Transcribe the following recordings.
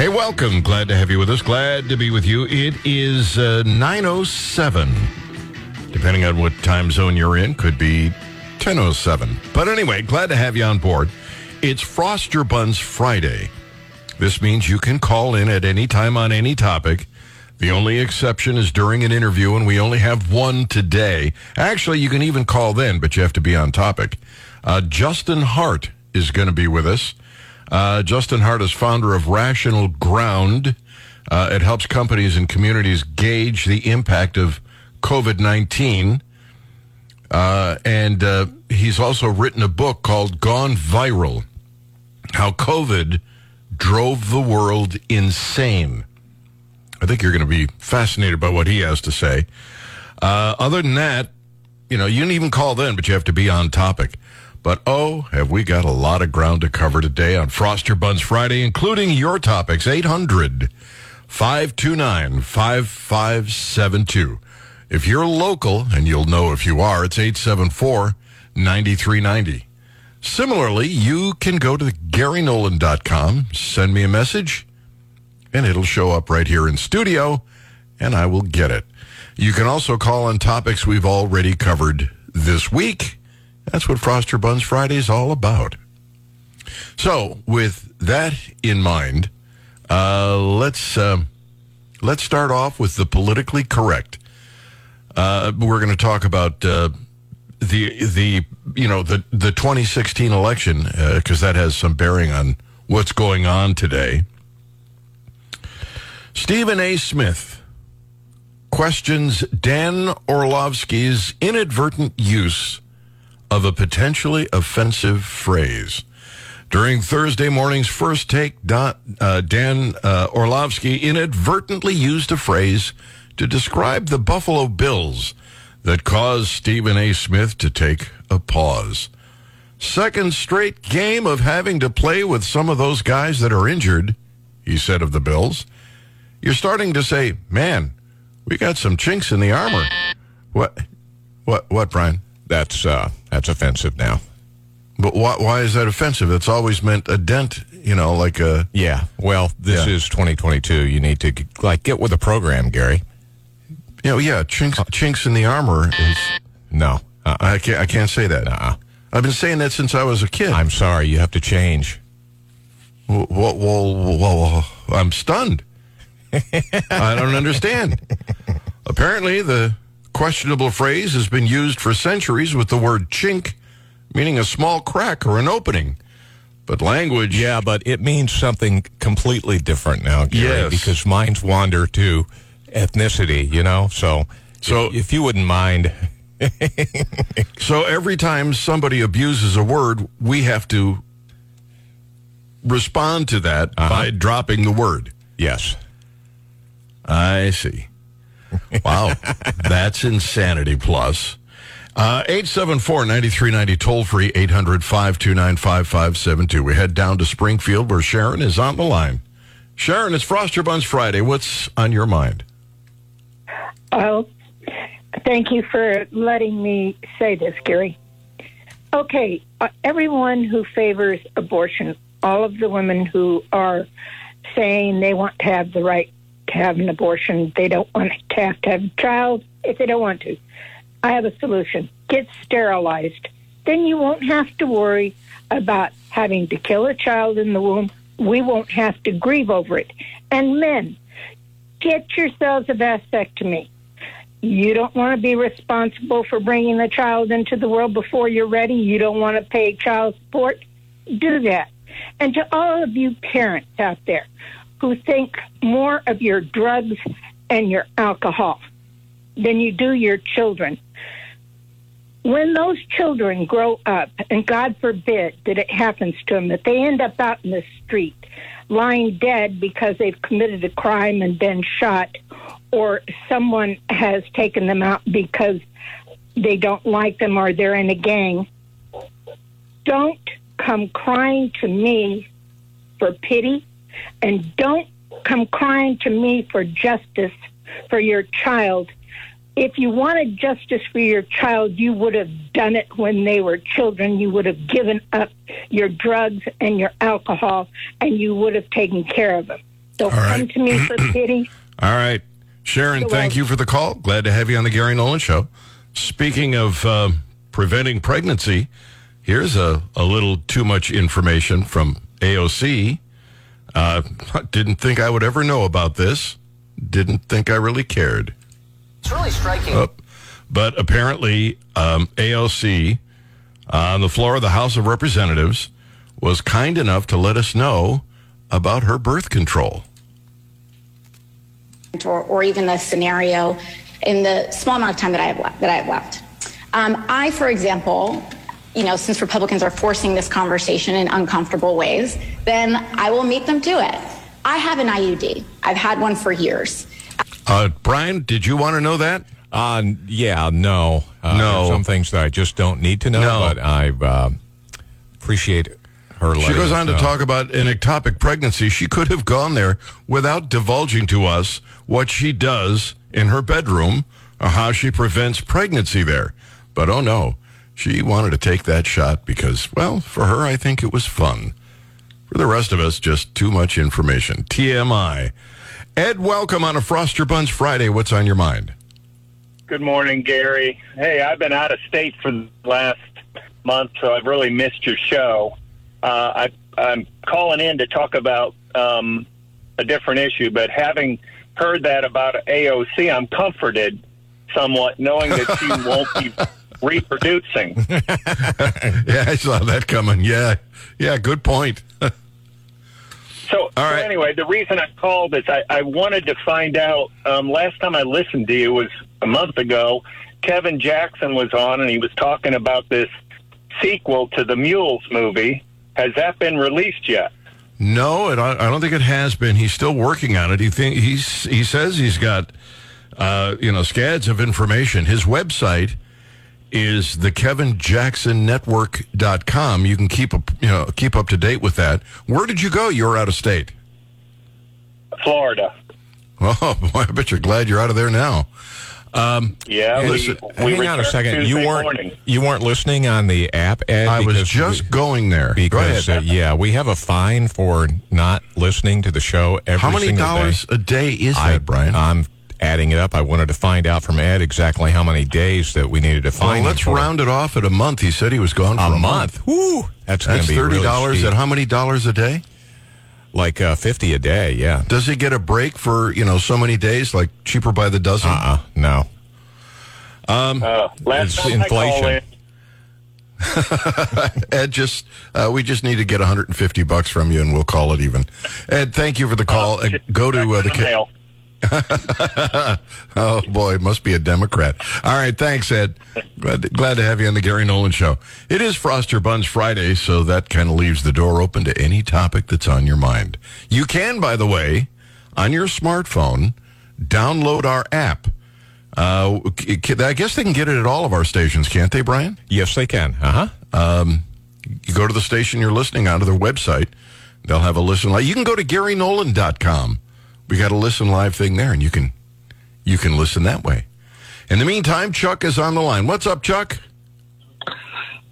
Hey, welcome. Glad to have you with us. Glad to be with you. It is uh, 907. Depending on what time zone you're in, could be 1007. But anyway, glad to have you on board. It's Frost Your Buns Friday. This means you can call in at any time on any topic. The only exception is during an interview, and we only have one today. Actually, you can even call then, but you have to be on topic. Uh, Justin Hart is going to be with us. Uh, Justin Hart is founder of Rational Ground. Uh, it helps companies and communities gauge the impact of COVID 19. Uh, and uh, he's also written a book called Gone Viral How COVID Drove the World Insane. I think you're going to be fascinated by what he has to say. Uh, other than that, you know, you can even call then, but you have to be on topic. But oh, have we got a lot of ground to cover today on Frost Your Buns Friday, including your topics. 800 529 5572. If you're local, and you'll know if you are, it's 874 9390. Similarly, you can go to GaryNolan.com, send me a message, and it'll show up right here in studio, and I will get it. You can also call on topics we've already covered this week. That's what Frost Your Buns Friday is all about. So, with that in mind, uh, let's uh, let's start off with the politically correct. Uh, we're going to talk about uh, the the you know the the 2016 election because that has some bearing on what's going on today. Stephen A. Smith questions Dan Orlovsky's inadvertent use of a potentially offensive phrase. During Thursday morning's first take, uh, Dan uh, Orlovsky inadvertently used a phrase to describe the Buffalo Bills that caused Stephen A. Smith to take a pause. Second straight game of having to play with some of those guys that are injured, he said of the Bills. You're starting to say, man, we got some chinks in the armor. What? What? What, Brian? That's uh, that's offensive now. But why, why is that offensive? It's always meant a dent, you know, like a. Yeah. Well, this Yeah. is 2022. You need to like get with the program, Gary. You know, yeah, chinks, chinks in the armor is. No. Uh-uh. I can't. I can't say that. Uh-uh. I've been saying that since I was a kid. I'm sorry. You have to change. Well, well, well, well, I'm stunned. I don't understand. Apparently, the questionable phrase has been used for centuries with the word chink, meaning a small crack or an opening. But language. Yeah, but it means something completely different now, Gary, Yes. because minds wander to ethnicity, you know? So, So- if, if you wouldn't mind, So every time somebody abuses a word, we have to respond to that uh-huh. by dropping the word. yes. I see. Wow. That's insanity plus. Uh, 874-9390 toll free 800-529-5572. We head down to Springfield where Sharon is on the line. Sharon, it's Frost Your Buns Friday. What's on your mind? Oh, thank you for letting me say this, Gary. Okay, uh, everyone who favors abortion, all of the women who are saying they want to have the right to have an abortion, they don't want to have to have a child if they don't want to. I have a solution. Get sterilized. Then you won't have to worry about having to kill a child in the womb. We won't have to grieve over it. And men, get yourselves a vasectomy. You don't want to be responsible for bringing the child into the world before you're ready. You don't want to pay child support. Do that. And to all of you parents out there who think more of your drugs and your alcohol than you do your children, when those children grow up, and God forbid that it happens to them, that they end up out in the street lying dead because they've committed a crime and been shot, or someone has taken them out because they don't like them or they're in a gang, don't come crying to me for pity and don't come crying to me for justice for your child. If you wanted justice for your child, you would have done it when they were children. You would have given up your drugs and your alcohol, and you would have taken care of them. Don't All come right. to me for pity. All right. Sharon, You're thank welcome. you for the call. Glad to have you on the Gary Nolan Show. Speaking of uh, preventing pregnancy, here's a, a little too much information from AOC. Uh, didn't think I would ever know about this. Didn't think I really cared. It's really striking. Oh, but apparently, um, AOC on the floor of the House of Representatives was kind enough to let us know about her birth control. or, or even the scenario in the small amount of time that I have left. That I have left. Um, I, for example, you know, since Republicans are forcing this conversation in uncomfortable ways, then I will meet them to it. I have an IUD. I've had one for years. Uh, Brian, did you want to know that? Uh, yeah, no. Uh, No. Some things that I just don't need to know, No. but I uh, appreciate her. She goes on to know. talk about an ectopic pregnancy. She could have gone there without divulging to us what she does in her bedroom or how she prevents pregnancy there. But oh no, she wanted to take that shot because, well, for her, I think it was fun. For the rest of us, just too much information. TMI. Ed, welcome on a Froster Buns Friday. What's on your mind? Good morning, Gary. Hey, I've been out of state for the last month, so I've really missed your show. Uh, I, I'm calling in to talk about um, a different issue, but having heard that about AOC, I'm comforted somewhat knowing that she won't be reproducing. Yeah, I saw that coming. Yeah, yeah, good point. So, All so anyway, the reason I called is I, I wanted to find out. Um, last time I listened to you was a month ago. Kevin Jackson was on, and he was talking about this sequel to the Mules movie. Has that been released yet? No, it, I I don't think it has been. He's still working on it. He think he's he says he's got uh, you know scads of information. His website is the kevinjacksonnetwork.com. You can keep up you know keep up to date with that. Where did you go? You were out of state. Florida. Oh boy, I bet you're glad you're out of there now. Yeah, Hey, we, listen, we Hang on a second. Tuesday You weren't morning. you weren't listening on the app, Ed. I was just we- going there. Go because ahead. uh, yeah, we have a fine for not listening to the show every How many single dollars day. a day is I, that, Brian? I'm adding it up. I wanted to find out from Ed exactly how many days that we needed to well, find. let's him for. round it off at a month. He said he was gone for a a, month. Woo! That's, going That's to be thirty dollars. steep. at how many dollars a day? like uh, fifty a day. Yeah. Does he get a break for you know so many days, like cheaper by the dozen? Uh. uh No. Uh, last It's time I called inflation. in, Ed, just uh, we just need to get 150 bucks from you, and we'll call it even. Ed, thank you for the call. Uh, go to uh, the. ca- mail. Oh boy, must be a Democrat. All right, thanks, Ed. Glad, glad to have you on the Gary Nolan Show. It is Froster Buns Friday, so that kind of leaves the door open to any topic that's on your mind. You can, by the way, on your smartphone, download our app. Uh, I guess they can get it at all of our stations, can't they, Brian? Yes, they can. Uh huh. you go to the station you're listening on to their website. They'll have a listen. You can go to GaryNolan.com. We got a listen live thing there, and you can you can listen that way. In the meantime, Chuck is on the line. What's up, Chuck?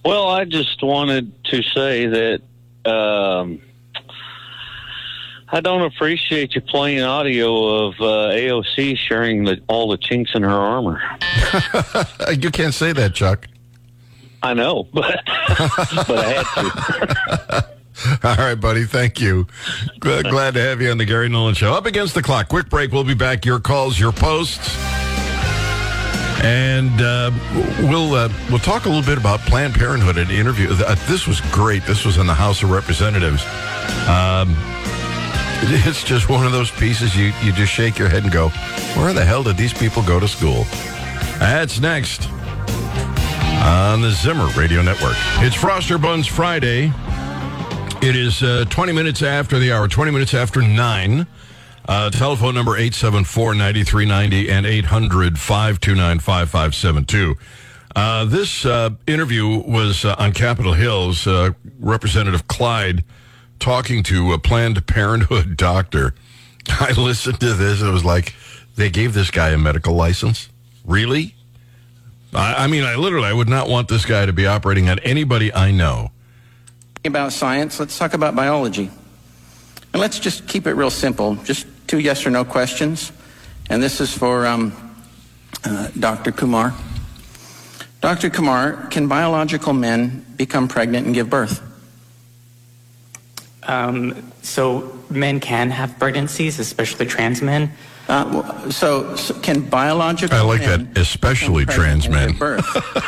Well, I just wanted to say that um, I don't appreciate you playing audio of uh, AOC sharing the, all the chinks in her armor. You can't say that, Chuck. I know, but but I had to. All right, buddy. Thank you. Glad, glad to have you on the Gary Nolan Show. Up against the clock. Quick break. We'll be back. Your calls, your posts, and uh, we'll uh, we'll talk a little bit about Planned Parenthood. An interview. Uh, this was great. This was in the House of Representatives. Um, it's just one of those pieces you you just shake your head and go, "Where the hell did these people go to school?" That's next on the Zimmer Radio Network. It's Froster Buns Friday. It is uh, 20 minutes after the hour, 20 minutes after 9. Uh, telephone number 874-9390 and 800-529-5572. Uh, this uh, interview was uh, on Capitol Hills. Uh, Representative Clyde talking to a Planned Parenthood doctor. I listened to this. It was like, they gave this guy a medical license? Really? I, I mean, I literally, I would not want this guy to be operating on anybody I know. About science, let's talk about biology. And let's just keep it real simple. Just two yes or no questions. And this is for um, uh, Dr. Kumar. Dr. Kumar, can biological men become pregnant and give birth? Um, so men can have pregnancies, especially trans men. Uh, so, so can biological I like that, especially trans men. birth?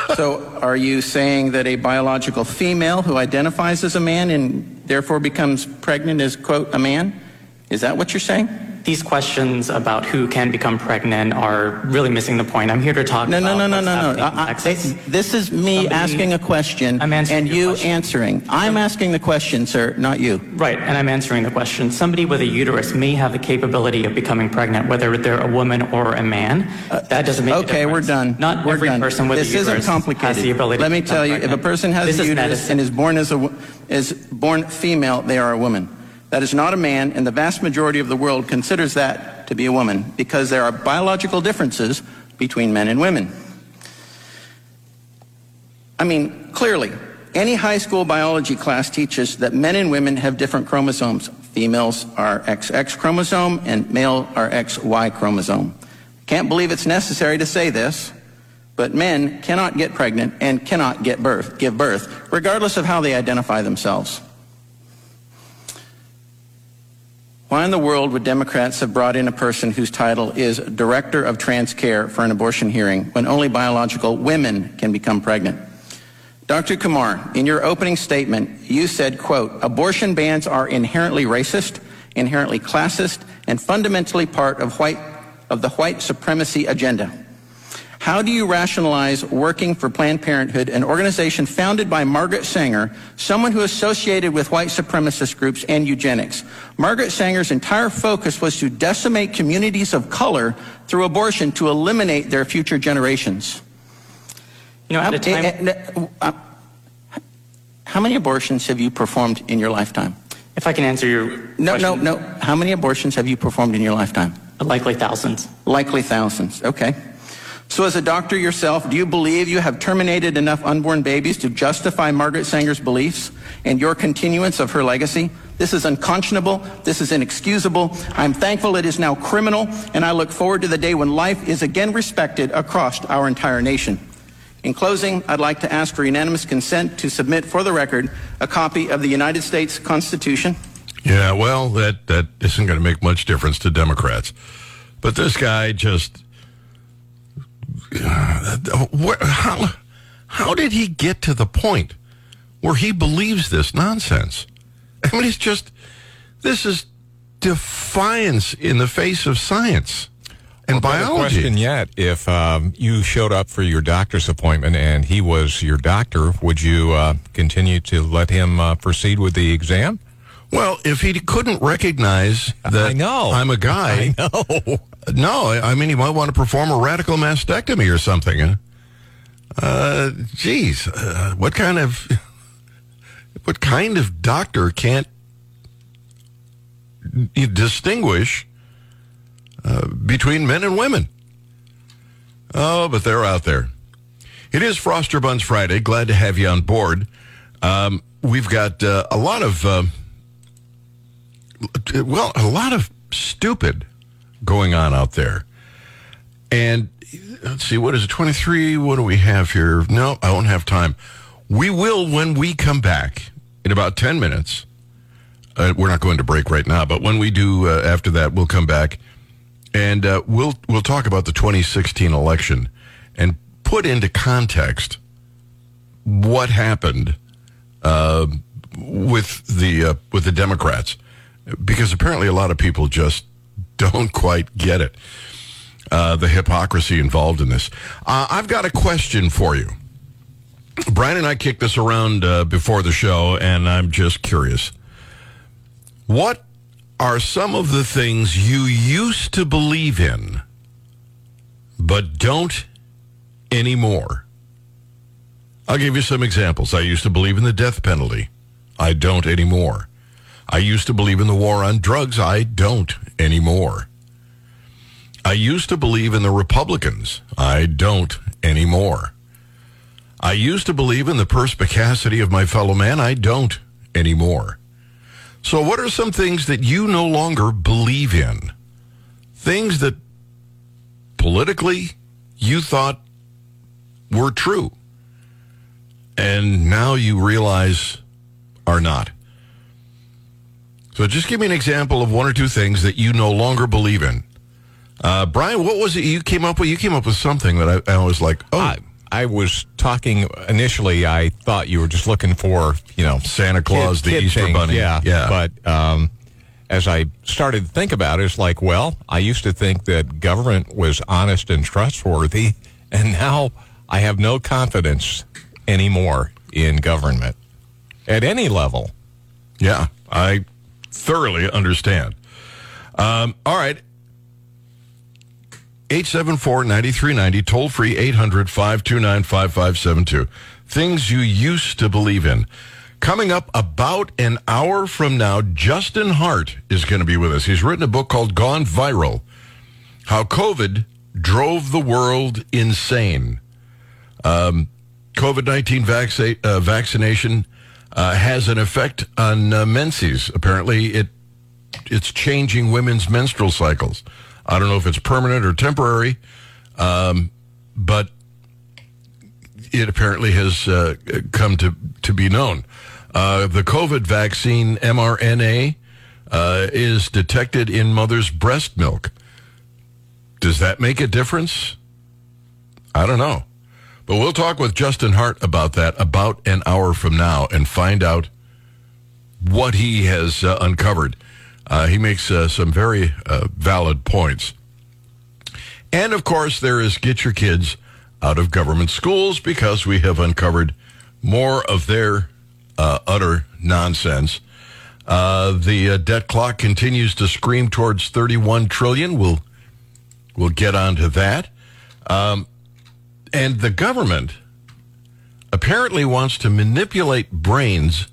so are you saying that a biological female who identifies as a man and therefore becomes pregnant is, quote, a man? Is that what you're saying? These questions about who can become pregnant are really missing the point. I'm here to talk No, about no, no, no, no, no. I- I- this is me Somebody- asking a question I'm answering and you question. answering. I'm asking the question, sir, not you. Right, and I'm answering the question. Somebody with a uterus may have the capability of becoming pregnant, whether they're a woman or a man. That doesn't make Uh, Okay, we're done. Not we're every done. person with this a uterus isn't complicated. has the ability Let me tell you, if a person has this a uterus medicine. and is born as a is born female, they are a woman. That is not a man, and the vast majority of the world considers that to be a woman because there are biological differences between men and women. I mean, clearly, any high school biology class teaches that men and women have different chromosomes. Females are XX chromosome and male are XY chromosome. Can't believe it's necessary to say this, but men cannot get pregnant and cannot get birth, give birth, regardless of how they identify themselves. Why in the world would Democrats have brought in a person whose title is Director of Trans Care for an abortion hearing when only biological women can become pregnant? Dr. Kumar, in your opening statement, you said, quote, abortion bans are inherently racist, inherently classist, and fundamentally part of white of the white supremacy agenda. How do you rationalize working for Planned Parenthood, an organization founded by Margaret Sanger, someone who associated with white supremacist groups and eugenics? Margaret Sanger's entire focus was to decimate communities of color through abortion to eliminate their future generations. You know, at a time, uh, How many abortions have you performed in your lifetime? if I can answer your No, question, no, no. How many abortions have you performed in your lifetime? likely thousands. Likely thousands. Okay. So, as a doctor yourself, do you believe you have terminated enough unborn babies to justify Margaret Sanger's beliefs and your continuance of her legacy? This is unconscionable. This is inexcusable. I'm thankful it is now criminal, and I look forward to the day when life is again respected across our entire nation. In closing, I'd like to ask for unanimous consent to submit for the record a copy of the United States Constitution. Yeah, well, that, that isn't going to make much difference to Democrats. But this guy just. Uh, how, how did he get to the point where he believes this nonsense? I mean, it's just. This is defiance in the face of science and Better biology. question yet: If um, you showed up for your doctor's appointment and he was your doctor, would you uh, continue to let him uh, proceed with the exam? Well, if he couldn't recognize that I know. I'm a guy, I know. No, I mean he might want to perform a radical mastectomy or something. Uh, geez, uh, what kind of what kind of doctor can't distinguish uh, between men and women? Oh, but they're out there. It is Froster Buns Friday. Glad to have you on board. Um, we've got uh, a lot of. um well, a lot of stupid going on out there. And let's see, what is it, 23? What do we have here? No, I won't have time. We will when we come back in about 10 minutes. Uh, we're not going to break right now, but when we do uh, after that, we'll come back and uh, we'll we'll talk about the 2016 election and put into context what happened uh, with the uh, with the Democrats because apparently a lot of people just don't quite get it. Uh, the hypocrisy involved in this. Uh, I've got a question for you. Brian and I kicked this around uh, before the show, and I'm just curious. What are some of the things you used to believe in, but don't anymore? I'll give you some examples. I used to believe in the death penalty. I don't anymore. I used to believe in the war on drugs. I don't anymore. I used to believe in the Republicans. I don't anymore. I used to believe in the perspicacity of my fellow man. I don't anymore. So, what are some things that you no longer believe in? Things that politically you thought were true, and now you realize are not. So, just give me an example of one or two things that you no longer believe in. Uh, Brian, what was it you came up with? You came up with something that I, I was like, oh, I, I was talking initially. I thought you were just looking for you know Santa Claus, kid- the kid Easter things, Bunny. Yeah, yeah. But um, as I started to think about it, it's like, well, I used to think that government was honest and trustworthy, and now I have no confidence anymore in government at any level. Yeah, I thoroughly understand. Um, all right. 874-9390, toll free 800-529-5572. Things you used to believe in. Coming up about an hour from now, Justin Hart is going to be with us. He's written a book called Gone Viral, How COVID Drove the World Insane. Um, COVID-19 vaccine, uh, vaccination uh, has an effect on uh, menses. Apparently, it it's changing women's menstrual cycles. I don't know if it's permanent or temporary, um, but it apparently has uh, come to, to be known. Uh, the COVID vaccine mRNA uh, is detected in mother's breast milk. Does that make a difference? I don't know. But we'll talk with Justin Hart about that about an hour from now and find out what he has uh, uncovered. Uh, he makes uh, some very uh, valid points. And of course, there is get your kids out of government schools because we have uncovered more of their uh, utter nonsense. Uh, the debt clock continues to scream towards 31 trillion. We'll we'll get onto that. Um, and the government apparently wants to manipulate brains,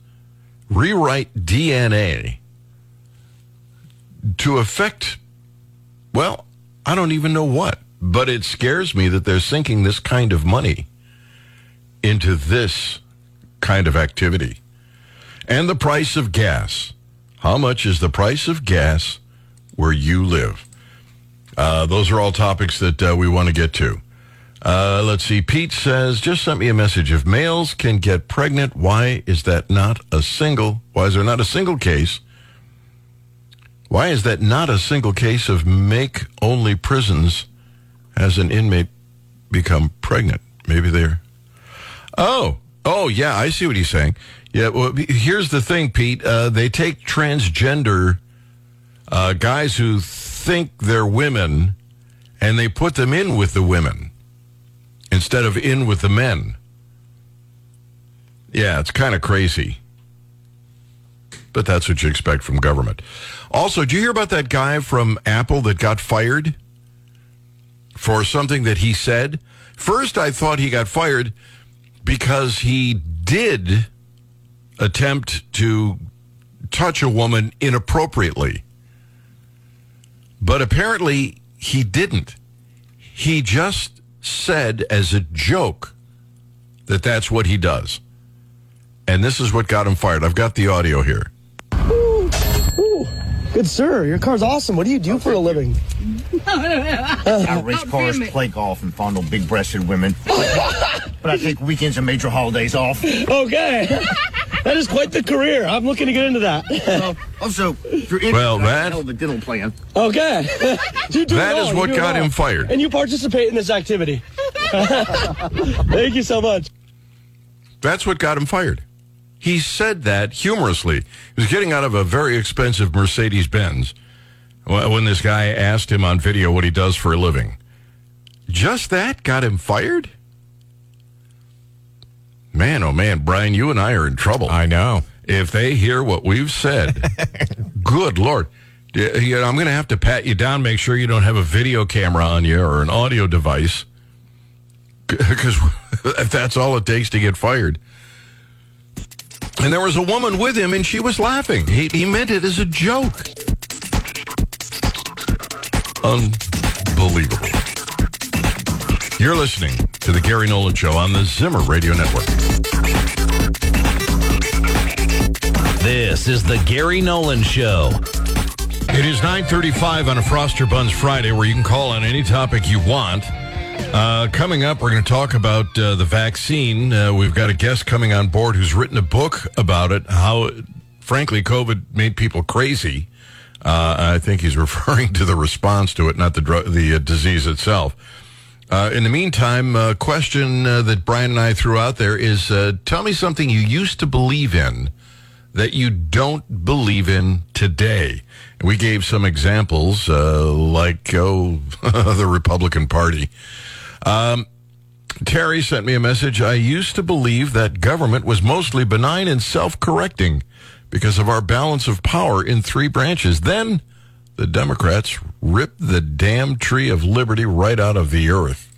rewrite DNA to affect, well, I don't even know what. But it scares me that they're sinking this kind of money into this kind of activity. And the price of gas. How much is the price of gas where you live? Uh, those are all topics that uh, we want to get to. Uh, let's see. Pete says, just sent me a message. If males can get pregnant, why is that not a single? Why is there not a single case? Why is that not a single case of make only prisons has an inmate become pregnant? Maybe they're. Oh, oh, yeah, I see what he's saying. Yeah, well, here's the thing, Pete. Uh, they take transgender uh, guys who think they're women and they put them in with the women instead of in with the men. Yeah, it's kind of crazy. But that's what you expect from government. Also, did you hear about that guy from Apple that got fired for something that he said? First, I thought he got fired because he did attempt to touch a woman inappropriately. But apparently, he didn't. He just said as a joke that that's what he does. And this is what got him fired. I've got the audio here. Ooh, good sir, your car's awesome. What do you do for a living? I race cars, play golf, and fondle big-breasted women. but I take weekends and major holidays off. Okay. That is quite the career. I'm looking to get into that. Well, also, if you're in Well, that- hell of a dental plan. Okay. You do it That is all. You what do got all. him fired. And you participate in this activity. Thank you so much. That's what got him fired. He said that humorously. He was getting out of a very expensive Mercedes Benz when this guy asked him on video what he does for a living. Just that got him fired? Man, oh man, Brian, you and I are in trouble. I know. If they hear what we've said, good Lord. I'm going to have to pat you down, make sure you don't have a video camera on you or an audio device. Because if that's all it takes to get fired. And there was a woman with him, and she was laughing. He, he meant it as a joke. Unbelievable. You're listening to the Gary Nolan Show on the Zimmer Radio Network. This is the Gary Nolan Show. It is 9:35 on a Froster Buns Friday, where you can call on any topic you want. Uh, coming up, we're going to talk about uh, the vaccine. Uh, we've got a guest coming on board who's written a book about it. How, frankly, COVID made people crazy. Uh, I think he's referring to the response to it, not the the uh, disease itself. Uh, in the meantime, a question that Brian and I threw out there is: Tell me something you used to believe in that you don't believe in today. We gave some examples, uh, like oh, the Republican Party. Um, Terry sent me a message. I used to believe that government was mostly benign and self-correcting because of our balance of power in three branches. Then the Democrats ripped the damn tree of liberty right out of the earth.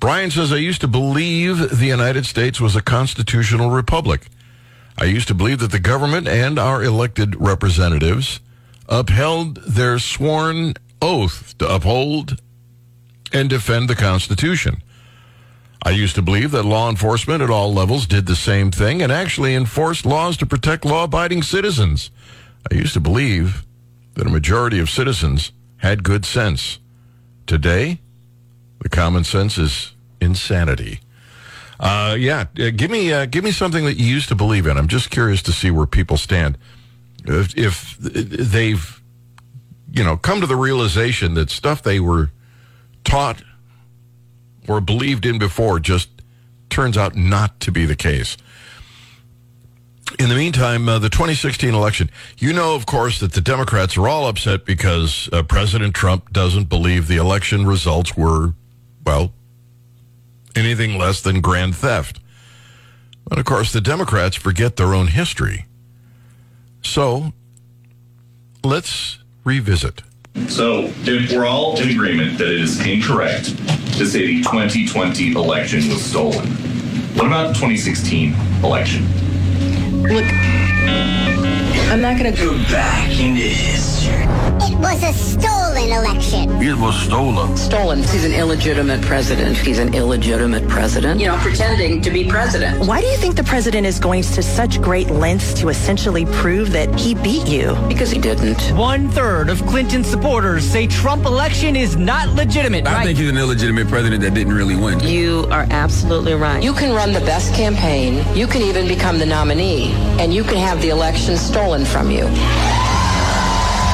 Brian says, I used to believe the United States was a constitutional republic. I used to believe that the government and our elected representatives upheld their sworn oath to uphold and defend the Constitution. I used to believe that law enforcement at all levels did the same thing and actually enforced laws to protect law abiding citizens. I used to believe that a majority of citizens had good sense. Today, the common sense is insanity. Uh, yeah, uh, give me uh, give me something that you used to believe in. I'm just curious to see where people stand. If, if they've, you know, come to the realization that stuff they were taught or believed in before just turns out not to be the case. In the meantime, uh, the 2016 election, you know, of course, that the Democrats are all upset because uh, President Trump doesn't believe the election results were, well, anything less than grand theft. But of course, the Democrats forget their own history. So let's revisit. So, if we're all in agreement that it is incorrect to say the 2020 election was stolen, what about the 2016 election? Look, I'm not going to go back into history. It was a stolen election. It was stolen. Stolen. He's an illegitimate president. He's an illegitimate president. You know, pretending to be president. Why do you think the president is going to such great lengths to essentially prove that he beat you? Because he didn't. One third of Clinton supporters say Trump election is not legitimate. I right? think he's an illegitimate president that didn't really win. You are absolutely right. You can run the best campaign. You can even become the nominee. And you can have the election stolen from you.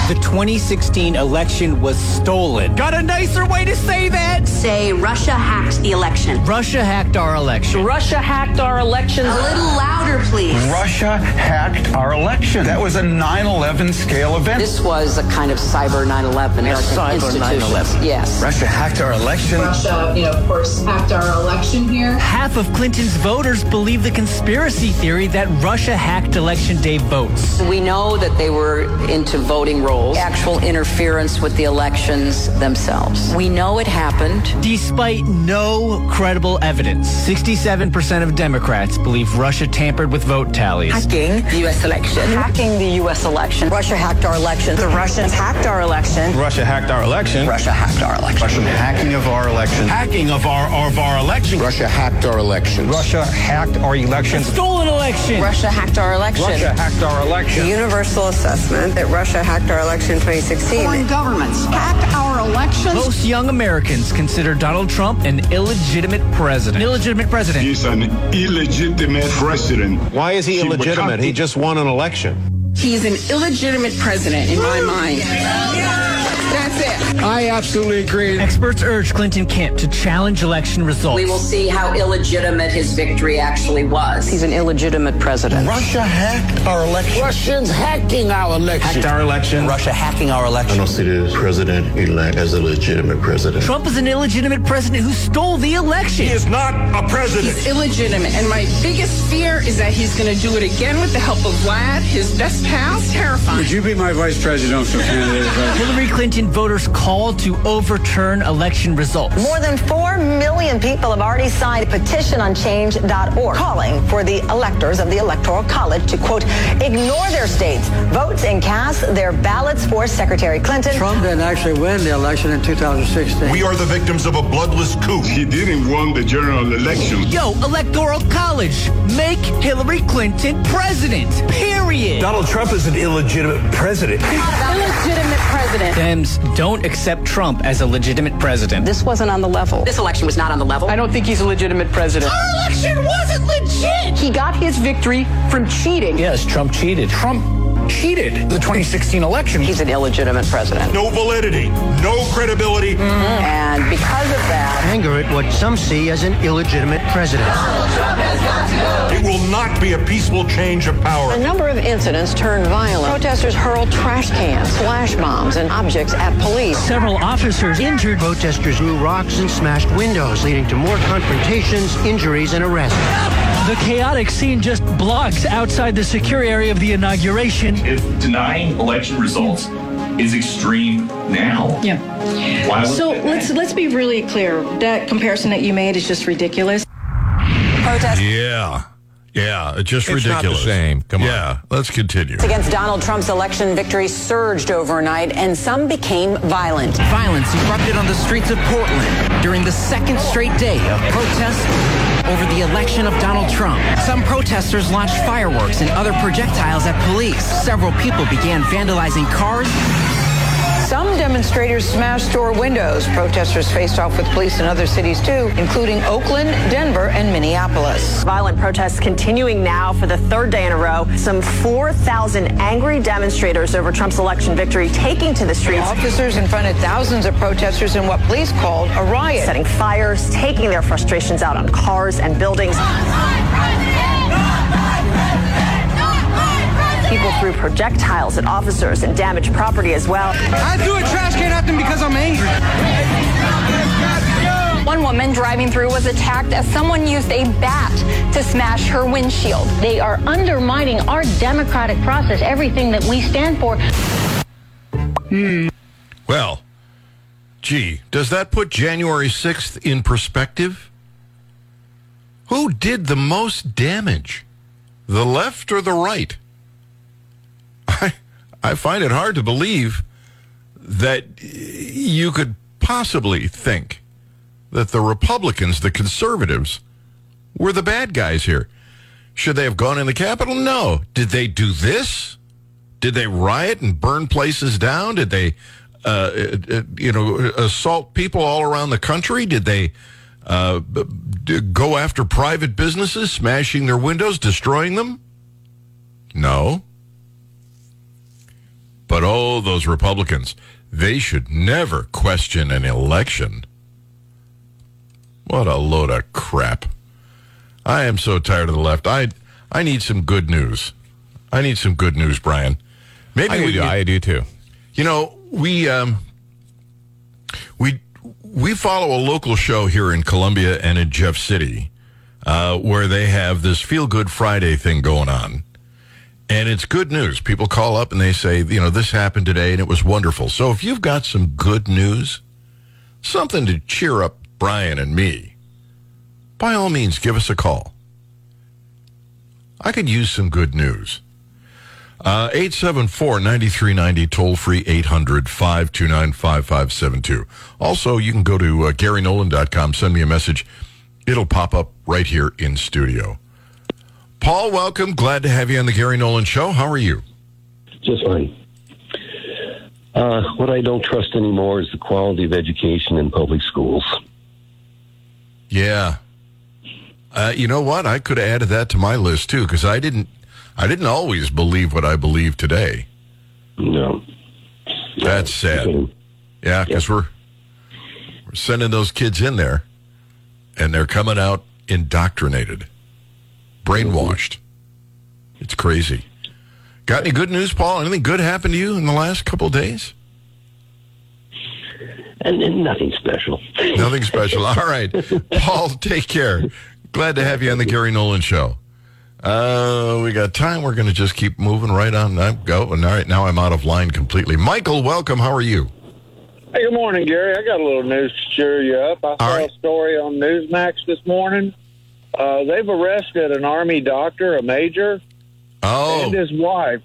The 2016 election was stolen. Got a nicer way to say that? Say Russia hacked the election. Russia hacked our election. Russia hacked our election. A little louder, please. Russia hacked our election. That was a 9/11 scale event. This was a kind of cyber 9/11 American cyber 9/11. Yes. Russia hacked our election. Russia, you know, of course, hacked our election here. Half of Clinton's voters believe the conspiracy theory that Russia hacked election day votes. We know that they were into voting rolls, actual interference with the elections themselves. We know it happened. Despite no credible evidence, 67% of Democrats believe Russia tampered with vote tallies. Hacking the U.S. election. Hacking the U.S. election. Russia hacked our election. The Russians hacked our election. Russia hacked our election. Russia hacked our election. Russian hacking of our election. Hacking of our of our election. Russia hacked our election. Russia hacked our election. Stolen election. Russia hacked our election. Russia hacked our election. The universal assessment that Russia hacked our election in 2016. Foreign governments hacked our elections. Most young Americans consider Donald Trump an illegitimate president. An illegitimate president. He's an illegitimate president. Why is he would illegitimate? have He just won an election. He's an illegitimate president in my mind. That's it. I absolutely agree. Experts urge Clinton camp to challenge election results. We will see how illegitimate his victory actually was. He's an illegitimate president. Russia hacked our election. Russians hacking our election. Hacked our election. Russia hacking our election. I don't see the president-elect as a legitimate president. Trump is an illegitimate president who stole the election. He is not a president. He's illegitimate. And my biggest fear is that he's going to do it again with the help of Vlad, his best pal. It's terrifying. Would you be my vice presidential candidate? Hillary Clinton voters called to overturn election results. More than 4 million people have already signed a petition on change.org calling for the electors of the Electoral College to, quote, ignore their states, votes and cast their ballots for Secretary Clinton. Trump didn't actually win the election in 2016. We are the victims of a bloodless coup. He didn't win the general election. Yo, Electoral College, make Hillary Clinton president. Period. Donald Trump is an illegitimate president. Illegitimate president. Dems don't accept Trump as a legitimate president. This wasn't on the level. This election was not on the level. I don't think he's a legitimate president. Our election wasn't legit. He got his victory from cheating. Yes, Trump cheated. Trump cheated the 2016 election. He's an illegitimate president. No validity, no credibility. Mm-hmm. And because of that, Anger at what some see as an illegitimate president. It will not be a peaceful change of power. a number of incidents turned violent. Protesters hurled trash cans, flash bombs, and objects at police. Several officers injured. Protesters threw rocks and smashed windows, leading to more confrontations, injuries, and arrests. The chaotic scene just blocks outside the secure area of the inauguration. If denying election results is extreme now, Yeah. why So let's let's be really clear. That comparison that you made is just ridiculous. Protest Yeah. Yeah. It's just It's not the ridiculous. same. Come on. Yeah. Let's continue. against Donald Trump's election victory surged overnight, and some became violent. Violence erupted on the streets of Portland during the second straight day of protests over the election of Donald Trump. Some protesters launched fireworks and other projectiles at police. Several people began vandalizing cars. Some demonstrators smashed store windows. Protesters faced off with police in other cities too, including Oakland, Denver, and Minneapolis. Violent protests continuing now for the third day in a row. Some 4,000 angry demonstrators over Trump's election victory taking to the streets. Officers confronted thousands of protesters in what police called a riot. Setting fires, taking their frustrations out on cars and buildings. People threw projectiles at officers and damaged property as well. I threw a trash can at them because I'm angry. One woman driving through was attacked as someone used a bat to smash her windshield. They are undermining our democratic process, everything that we stand for. Hmm. Well, gee, does that put January 6th in perspective? Who did the most damage? The left or the right? I, I find it hard to believe that you could possibly think that the Republicans, the conservatives, were the bad guys here. Should they have gone in the Capitol? No. Did they do this? Did they riot and burn places down? Did they, uh, uh, you know, assault people all around the country? Did they uh, go after private businesses, smashing their windows, destroying them? No. But oh, those Republicans, they should never question an election. What a load of crap. I am so tired of the left. I I need some good news. I need some good news, Brian. Maybe I we do, I do too. You know, we um we we follow a local show here in Columbia and in Jeff City, uh, where they have this Feel Good Friday thing going on. And it's good news. People call up and they say, you know, this happened today and it was wonderful. So if you've got some good news, something to cheer up Brian and me, by all means, give us a call. I could use some good news. Uh, 874-9390, toll free 800-529-5572. Also, you can go to uh, GaryNolan.com, send me a message. It'll pop up right here in studio. Paul, welcome. Glad to have you on the Gary Nolan Show. How are you? Just fine. Uh, what I don't trust anymore is the quality of education in public schools. Yeah. Uh, you know what? I could have added that to my list too, because I didn't. I didn't always believe what I believe today. No. That's sad. Yeah, because we're we're sending those kids in there, and they're coming out indoctrinated, brainwashed. It's crazy. Got any good news, Paul? Anything good happened to you in the last couple of days? And, and nothing special. Nothing special. All right, Paul. Take care. Glad to have you on the Gary Nolan Show. Uh, we got time. We're going to just keep moving right on. I go. And all right, now I'm out of line completely. Michael, welcome. How are you? Hey, good morning, Gary. I got a little news to cheer you up. I saw a story on Newsmax this morning. Uh, they've arrested an Army doctor, a major, oh. and his wife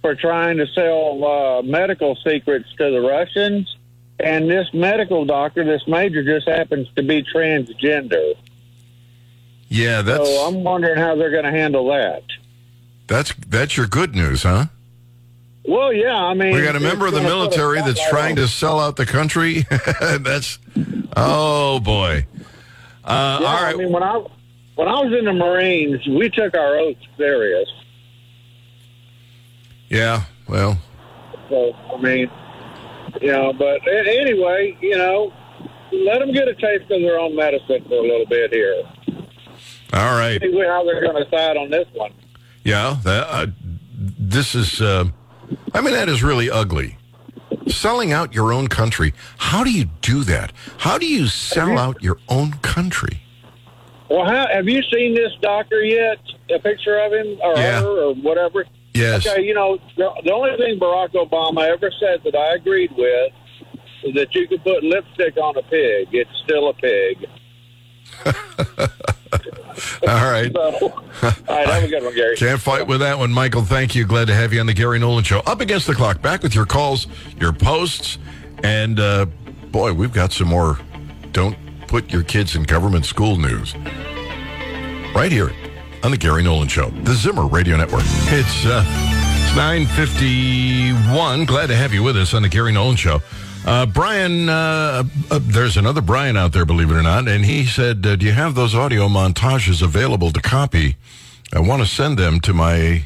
for trying to sell uh, medical secrets to the Russians. And this medical doctor, this major, just happens to be transgender. Yeah, that's So I'm wondering how they're going to handle that. that's that's your good news, huh? Well, yeah, I mean, We got a member of the it's gonna put a military that's trying to sell out the country. that's oh boy. Uh, Yeah, all right. I mean, when I when I was in the Marines, we took our oaths serious. Yeah. Well, So I mean, you know, but anyway, you know, let them get a taste of their own medicine for a little bit here. all right. See how they're going to decide on this one. Yeah. That, uh, this is. Uh, I mean, that is really ugly. Selling out your own country. How do you do that? How do you sell out your own country? Well, how, have you seen this doctor yet? A picture of him or Yeah. her or whatever? Yes. Okay, you know, the, the only thing Barack Obama ever said that I agreed with is that you could put lipstick on a pig. It's still a pig. All right. So, all right, have a good one, Gary. Can't fight with that one, Michael. Thank you. Glad to have you on the Gary Nolan Show. Up against the clock. Back with your calls, your posts, and uh, boy, we've got some more. Don't put your kids in government school news. Right here on the Gary Nolan Show, the Zimmer Radio Network. It's uh, it's nine fifty one. Glad to have you with us on the Gary Nolan Show. Uh, Brian, uh, uh, there's another Brian out there, believe it or not, and he said, uh, "Do you have those audio montages available to copy? I want to send them to my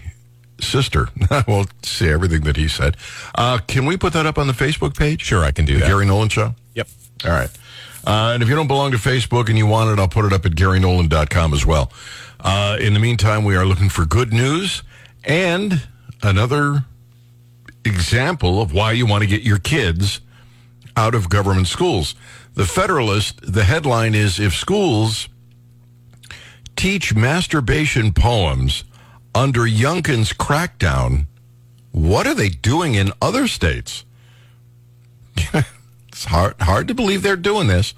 sister." well, see everything that he said. Uh, can we put that up on the Facebook page? Sure, I can do the that. Gary Nolan Show. Yep. All right. Uh, and if you don't belong to Facebook and you want it, I'll put it up at GaryNolan.com as well. Uh, in the meantime, we are looking for good news and another example of why you want to get your kids out of government schools. The Federalist, the headline is If schools teach masturbation poems under Youngkin's crackdown, what are they doing in other states? it's hard, hard to believe they're doing this.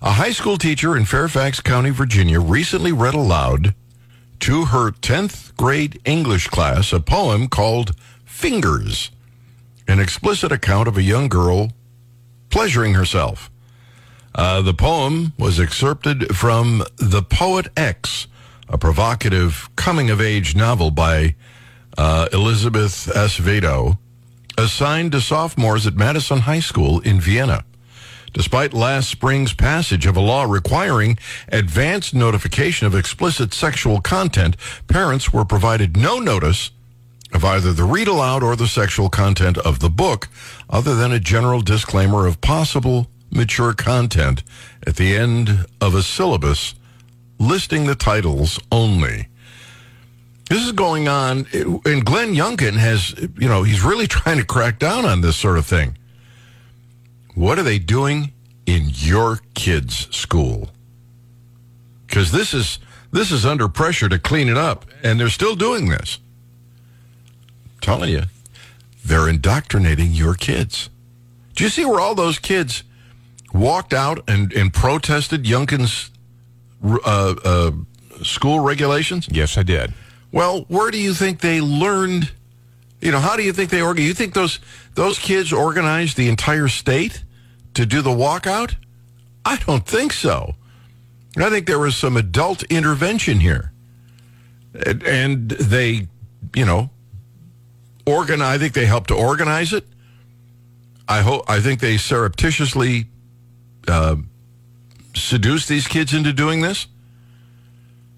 A high school teacher in Fairfax County, Virginia, recently read aloud to her 10th grade English class a poem called Fingers, an explicit account of a young girl pleasuring herself. Uh, the poem was excerpted from The Poet X, a provocative coming of age novel by uh, Elizabeth S. Assigned to sophomores at Madison High School in Vienna. Despite last spring's passage of a law requiring advanced notification of explicit sexual content, parents were provided no notice of either the read aloud or the sexual content of the book, other than a general disclaimer of possible mature content at the end of a syllabus listing the titles only. This is going on, and Glenn Youngkin has, you know, he's really trying to crack down on this sort of thing. What are they doing in your kids' school? Because this is this is under pressure to clean it up, and they're still doing this. I'm telling you, they're indoctrinating your kids. Do you see where all those kids walked out and, and protested Youngkin's uh, uh, school regulations? Yes, I did. Well, where do you think they learned? You know, how do you think they organized? You think those those kids organized the entire state to do the walkout? I don't think so. I think there was some adult intervention here, and, and they, you know, organ. I think they helped to organize it. I hope. I think they surreptitiously uh, seduced these kids into doing this.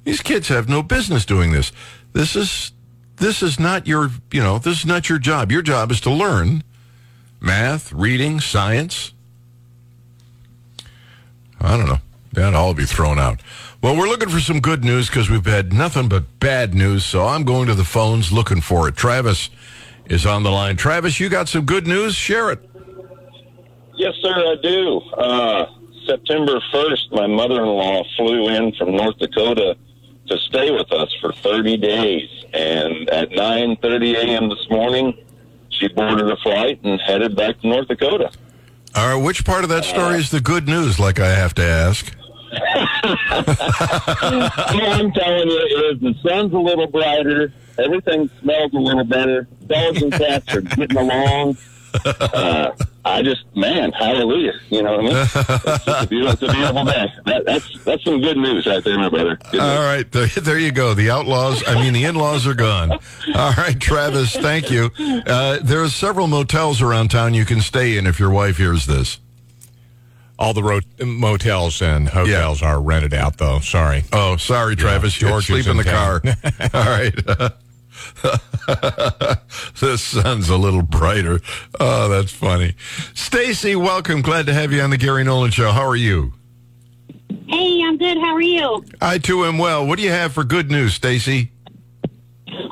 These kids have no business doing this. This is this is not your you know this is not your job. Your job is to learn math, reading, science. I don't know. That'd all be thrown out. Well, we're looking for some good news because we've had nothing but bad news. So I'm going to the phones looking for it. Travis is on the line. Travis, you got some good news? Share it. Yes, sir, I do. Uh, September 1st, my mother in law flew in from North Dakota to stay with us for 30 days. And at 9.30 a.m. this morning, she boarded a flight and headed back to North Dakota. All right, which part of that story is the good news? Like I have to ask. All I'm telling you is the sun's a little brighter. Everything smells a little better. Dogs and cats are getting along. Uh, I just, man, hallelujah. You know what I mean? It's, just a beautiful, it's a beautiful day. That, that's that's some good news right there, my brother. Good All right, there, there you go. The outlaws, I mean, the in-laws are gone. All right, Travis, thank you. Uh, there are several motels around town you can stay in if your wife hears this. All the ro- motels and hotels are rented out, though. Sorry. Oh, sorry, Travis. Yeah, you George sleep in in the car. All right. the sun's a little brighter. Oh, that's funny. Stacy, welcome. Glad to have you on the Gary Nolan Show. How are you? Hey, I'm good. How are you? I too am well. What do you have for good news, Stacy?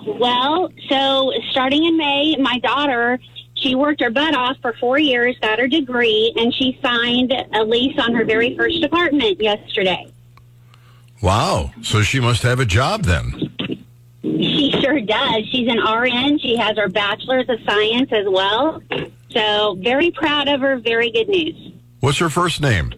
Well, so starting in May, my daughter, she worked her butt off for four years, got her degree, and she signed a lease on her very first apartment yesterday. Wow. So she must have a job then. She sure does. She's an RN. She has her bachelor's of science as well. So very proud of her. Very good news. What's her first name?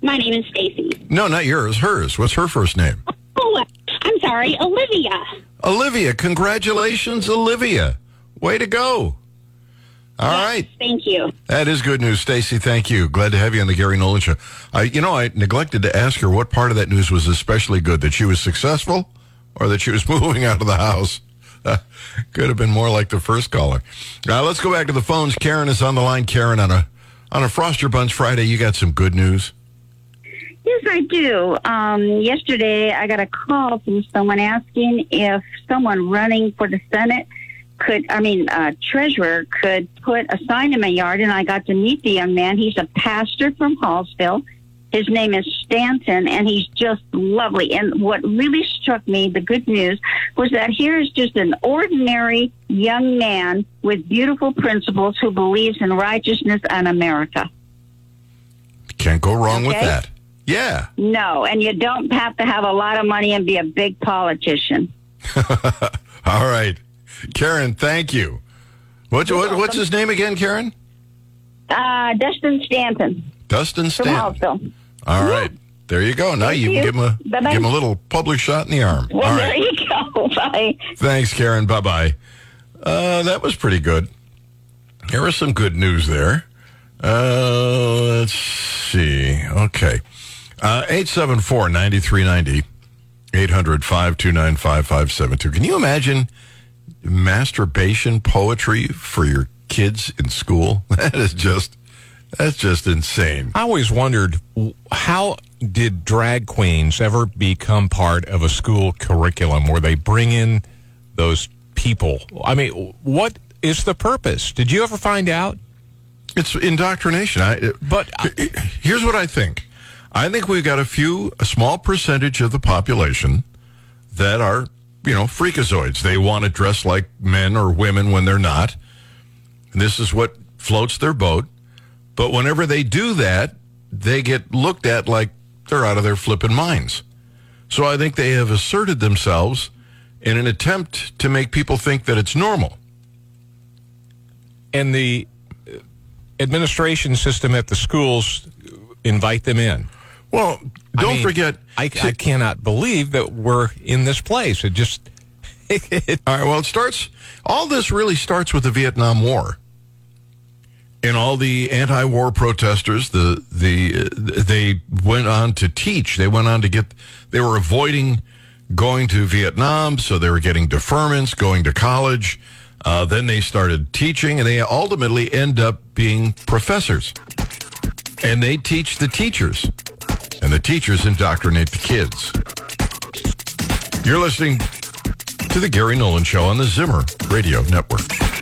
My name is Stacy. No, not yours. Hers. What's her first name? Oh, I'm sorry, Olivia. Olivia. Congratulations, Olivia. Way to go. All right. Thank you. That is good news, Stacy. Thank you. Glad to have you on the Gary Nolan Show. I, you know, I neglected to ask her what part of that news was especially good. That she was successful, or that she was moving out of the house. Uh, could have been more like the first caller. Now let's go back to the phones. Karen is on the line. Karen, on a on a Froster Bunch Friday, you got some good news. Yes, I do. Um, yesterday, I got a call from someone asking if someone running for the Senate could, I mean, uh, treasurer could put a sign in my yard, and I got to meet the young man. He's a pastor from Hallsville. His name is Stanton, and he's just lovely. And what really struck me, the good news, was that here is just an ordinary young man with beautiful principles who believes in righteousness and America. Can't go wrong with that. Yeah. No, and you don't have to have a lot of money and be a big politician. All right, Karen. Thank you. What, what what's his name again, Karen? Uh, Dustin Stanton Dustin from Stanton. Hallsville. All right. There you go. Now Thank you can you. give him a Bye-bye. give him a little public shot in the arm. Well, All there right. you go. Bye. Thanks, Karen. Bye bye. Uh, that was pretty good. There was some good news there. Uh, let's see. Okay. Uh, 874 9390 800 529 5572. Can you imagine masturbation poetry for your kids in school? That is just, that's just insane. I always wondered how did drag queens ever become part of a school curriculum where they bring in those people? I mean, what is the purpose? Did you ever find out? It's indoctrination. I, but here's what I think. I think we've got a few, a small percentage of the population that are, you know, freakazoids. They want to dress like men or women when they're not. And this is what floats their boat. But whenever they do that, they get looked at like they're out of their flippin' minds. So I think they have asserted themselves in an attempt to make people think that it's normal. And the uh, administration system at the schools invite them in. Well, don't mean, forget. I, I cannot believe that we're in this place. It just. all right. Well, it starts. All this really starts with the Vietnam War, and all the anti-war protesters. The the they went on to teach. They went on to get. They were avoiding going to Vietnam, so they were getting deferments, going to college. Uh, then they started teaching, and they ultimately end up being professors. And they teach the teachers, and the teachers indoctrinate the kids. You're listening to the Gary Nolan Show on the Zimmer Radio Network.